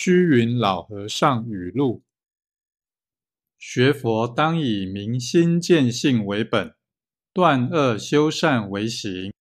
虚云老和尚语录。学佛当以明心见性为本断恶修善为行。